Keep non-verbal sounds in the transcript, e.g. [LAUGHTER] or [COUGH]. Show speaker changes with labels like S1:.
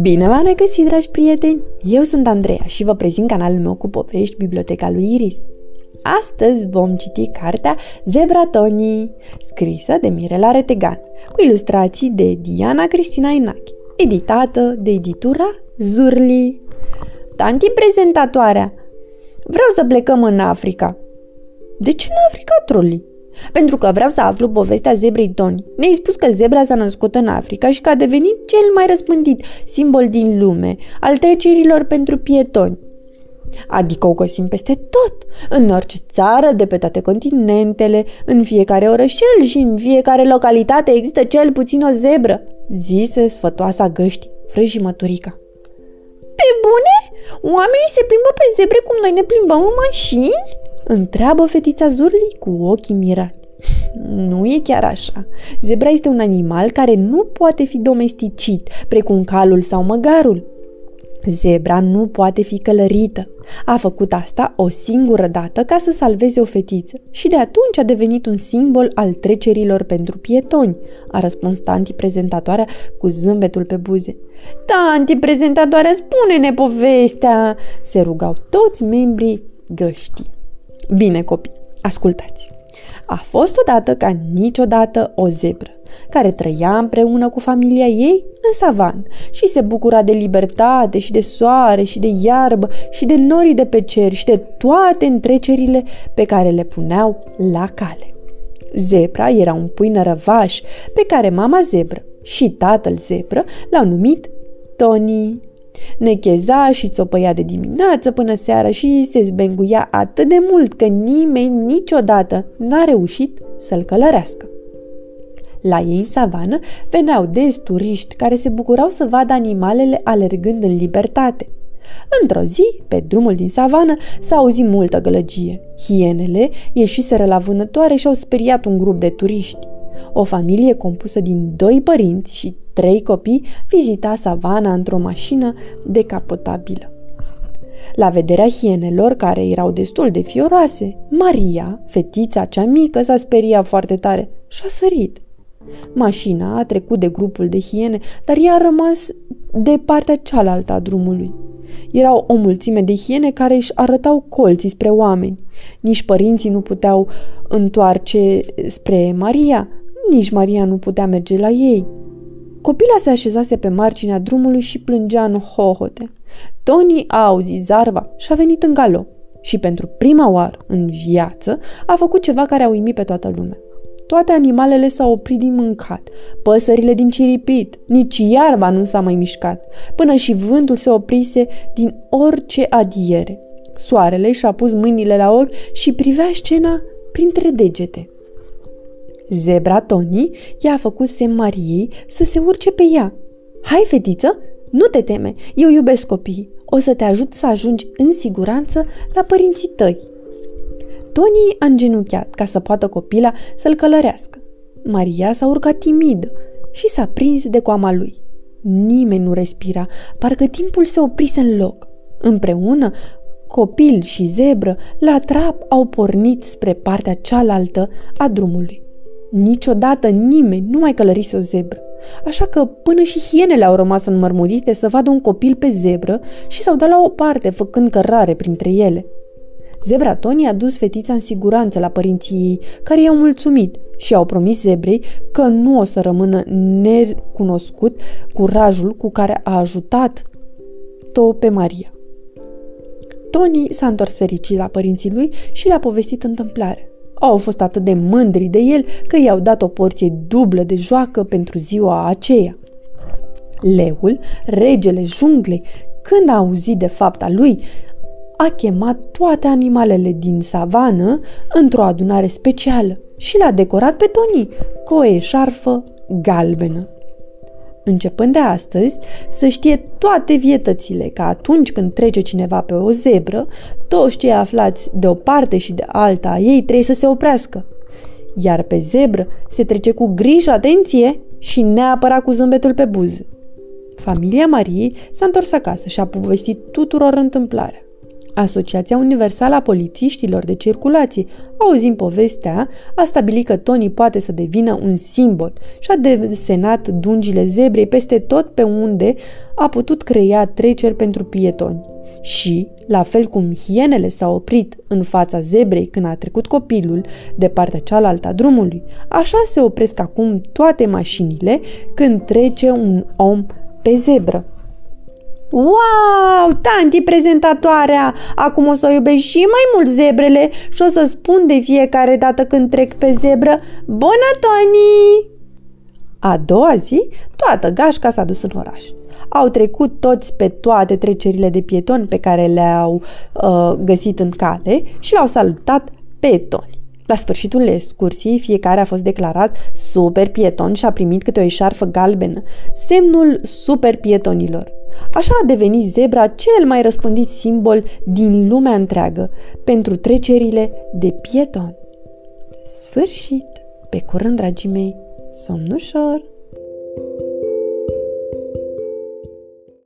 S1: Bine v-am regăsit, dragi prieteni! Eu sunt Andreea și vă prezint canalul meu cu povești Biblioteca lui Iris. Astăzi vom citi cartea Zebra Tony, scrisă de Mirela Retegan, cu ilustrații de Diana Cristina Inache, editată de editura Zurli. Tanti prezentatoarea, vreau să plecăm în Africa. De ce în Africa, troli? Pentru că vreau să aflu povestea zebrei Tony. Ne-ai spus că zebra s-a născut în Africa și că a devenit cel mai răspândit simbol din lume al trecerilor pentru pietoni. Adică o găsim peste tot, în orice țară, de pe toate continentele, în fiecare orășel și în fiecare localitate există cel puțin o zebră, zise sfătoasa găști, frăjimăturica. Pe bune? Oamenii se plimbă pe zebre cum noi ne plimbăm în mașini? Întreabă fetița Zurli cu ochii mirați. [LAUGHS] Nu e chiar așa. Zebra este un animal care nu poate fi domesticit, precum calul sau măgarul. Zebra nu poate fi călărită. A făcut asta o singură dată ca să salveze o fetiță și de atunci a devenit un simbol al trecerilor pentru pietoni, a răspuns tanti prezentatoarea cu zâmbetul pe buze. Tanti prezentatoarea, spune-ne povestea! se rugau toți membrii găștii. Bine, copii, ascultați! A fost odată ca niciodată o zebră, care trăia împreună cu familia ei în savan și se bucura de libertate și de soare și de iarbă și de norii de pe cer și de toate întrecerile pe care le puneau la cale. Zebra era un pui nărăvaș pe care mama zebră și tatăl zebră l-au numit Tony. Necheza și țopăia de dimineață până seara și se zbenguia atât de mult că nimeni niciodată n-a reușit să-l călărească. La ei în savană veneau des turiști care se bucurau să vadă animalele alergând în libertate. Într-o zi, pe drumul din savană, s-a auzit multă gălăgie. Hienele ieșiseră la vânătoare și au speriat un grup de turiști. O familie compusă din doi părinți și trei copii vizita savana într-o mașină decapotabilă. La vederea hienelor, care erau destul de fioroase, Maria, fetița cea mică, s-a speriat foarte tare și a sărit. Mașina a trecut de grupul de hiene, dar ea a rămas de partea cealaltă a drumului. Erau o mulțime de hiene care își arătau colții spre oameni. Nici părinții nu puteau întoarce spre Maria, nici Maria nu putea merge la ei. Copila se așezase pe marginea drumului și plângea în hohote. Tony a auzit zarva și a venit în galop și pentru prima oară în viață a făcut ceva care a uimit pe toată lumea. Toate animalele s-au oprit din mâncat, păsările din ciripit, nici iarba nu s-a mai mișcat, până și vântul se oprise din orice adiere. Soarele și-a pus mâinile la ochi și privea scena printre degete. Zebra Tony i-a făcut semn Mariei să se urce pe ea. Hai, fetiță, nu te teme, eu iubesc copiii. O să te ajut să ajungi în siguranță la părinții tăi. Tony a îngenunchiat ca să poată copila să-l călărească. Maria s-a urcat timidă și s-a prins de coama lui. Nimeni nu respira, parcă timpul se oprise în loc. Împreună, copil și zebră, la trap au pornit spre partea cealaltă a drumului. Niciodată nimeni nu mai călărise o zebră, așa că până și hienele au rămas înmărmurite să vadă un copil pe zebră și s-au dat la o parte, făcând cărare printre ele. Zebra Tony a dus fetița în siguranță la părinții ei, care i-au mulțumit și au promis zebrei că nu o să rămână necunoscut curajul cu care a ajutat to pe Maria. Tony s-a întors fericit la părinții lui și le-a povestit întâmplarea. Au fost atât de mândri de el că i-au dat o porție dublă de joacă pentru ziua aceea. Leul, regele junglei, când a auzit de fapta lui, a chemat toate animalele din savană într-o adunare specială și l-a decorat pe Tony cu o eșarfă galbenă. Începând de astăzi, să știe toate vietățile că atunci când trece cineva pe o zebră, toți cei aflați de o parte și de alta a ei trebuie să se oprească. Iar pe zebră se trece cu grijă, atenție, și neapărat cu zâmbetul pe buze. Familia Mariei s-a întors acasă și a povestit tuturor întâmplarea. Asociația Universală a Polițiștilor de Circulație, auzind povestea, a stabilit că Tony poate să devină un simbol și a desenat dungile zebrei peste tot pe unde a putut crea treceri pentru pietoni. Și, la fel cum hienele s-au oprit în fața zebrei când a trecut copilul de partea cealaltă a drumului, așa se opresc acum toate mașinile când trece un om pe zebră. Wow, tanti prezentatoarea! Acum o să iubesc și mai mult zebrele și o să spun de fiecare dată când trec pe zebră Bună, Tony! A doua zi, toată gașca s-a dus în oraș. Au trecut toți pe toate trecerile de pietoni pe care le-au uh, găsit în cale și l-au salutat pe Tony. La sfârșitul excursiei, fiecare a fost declarat super pieton și a primit câte o eșarfă galbenă, semnul super pietonilor. Așa a devenit zebra cel mai răspândit simbol din lumea întreagă pentru trecerile de pieton. Sfârșit! Pe curând, dragii mei, somn ușor!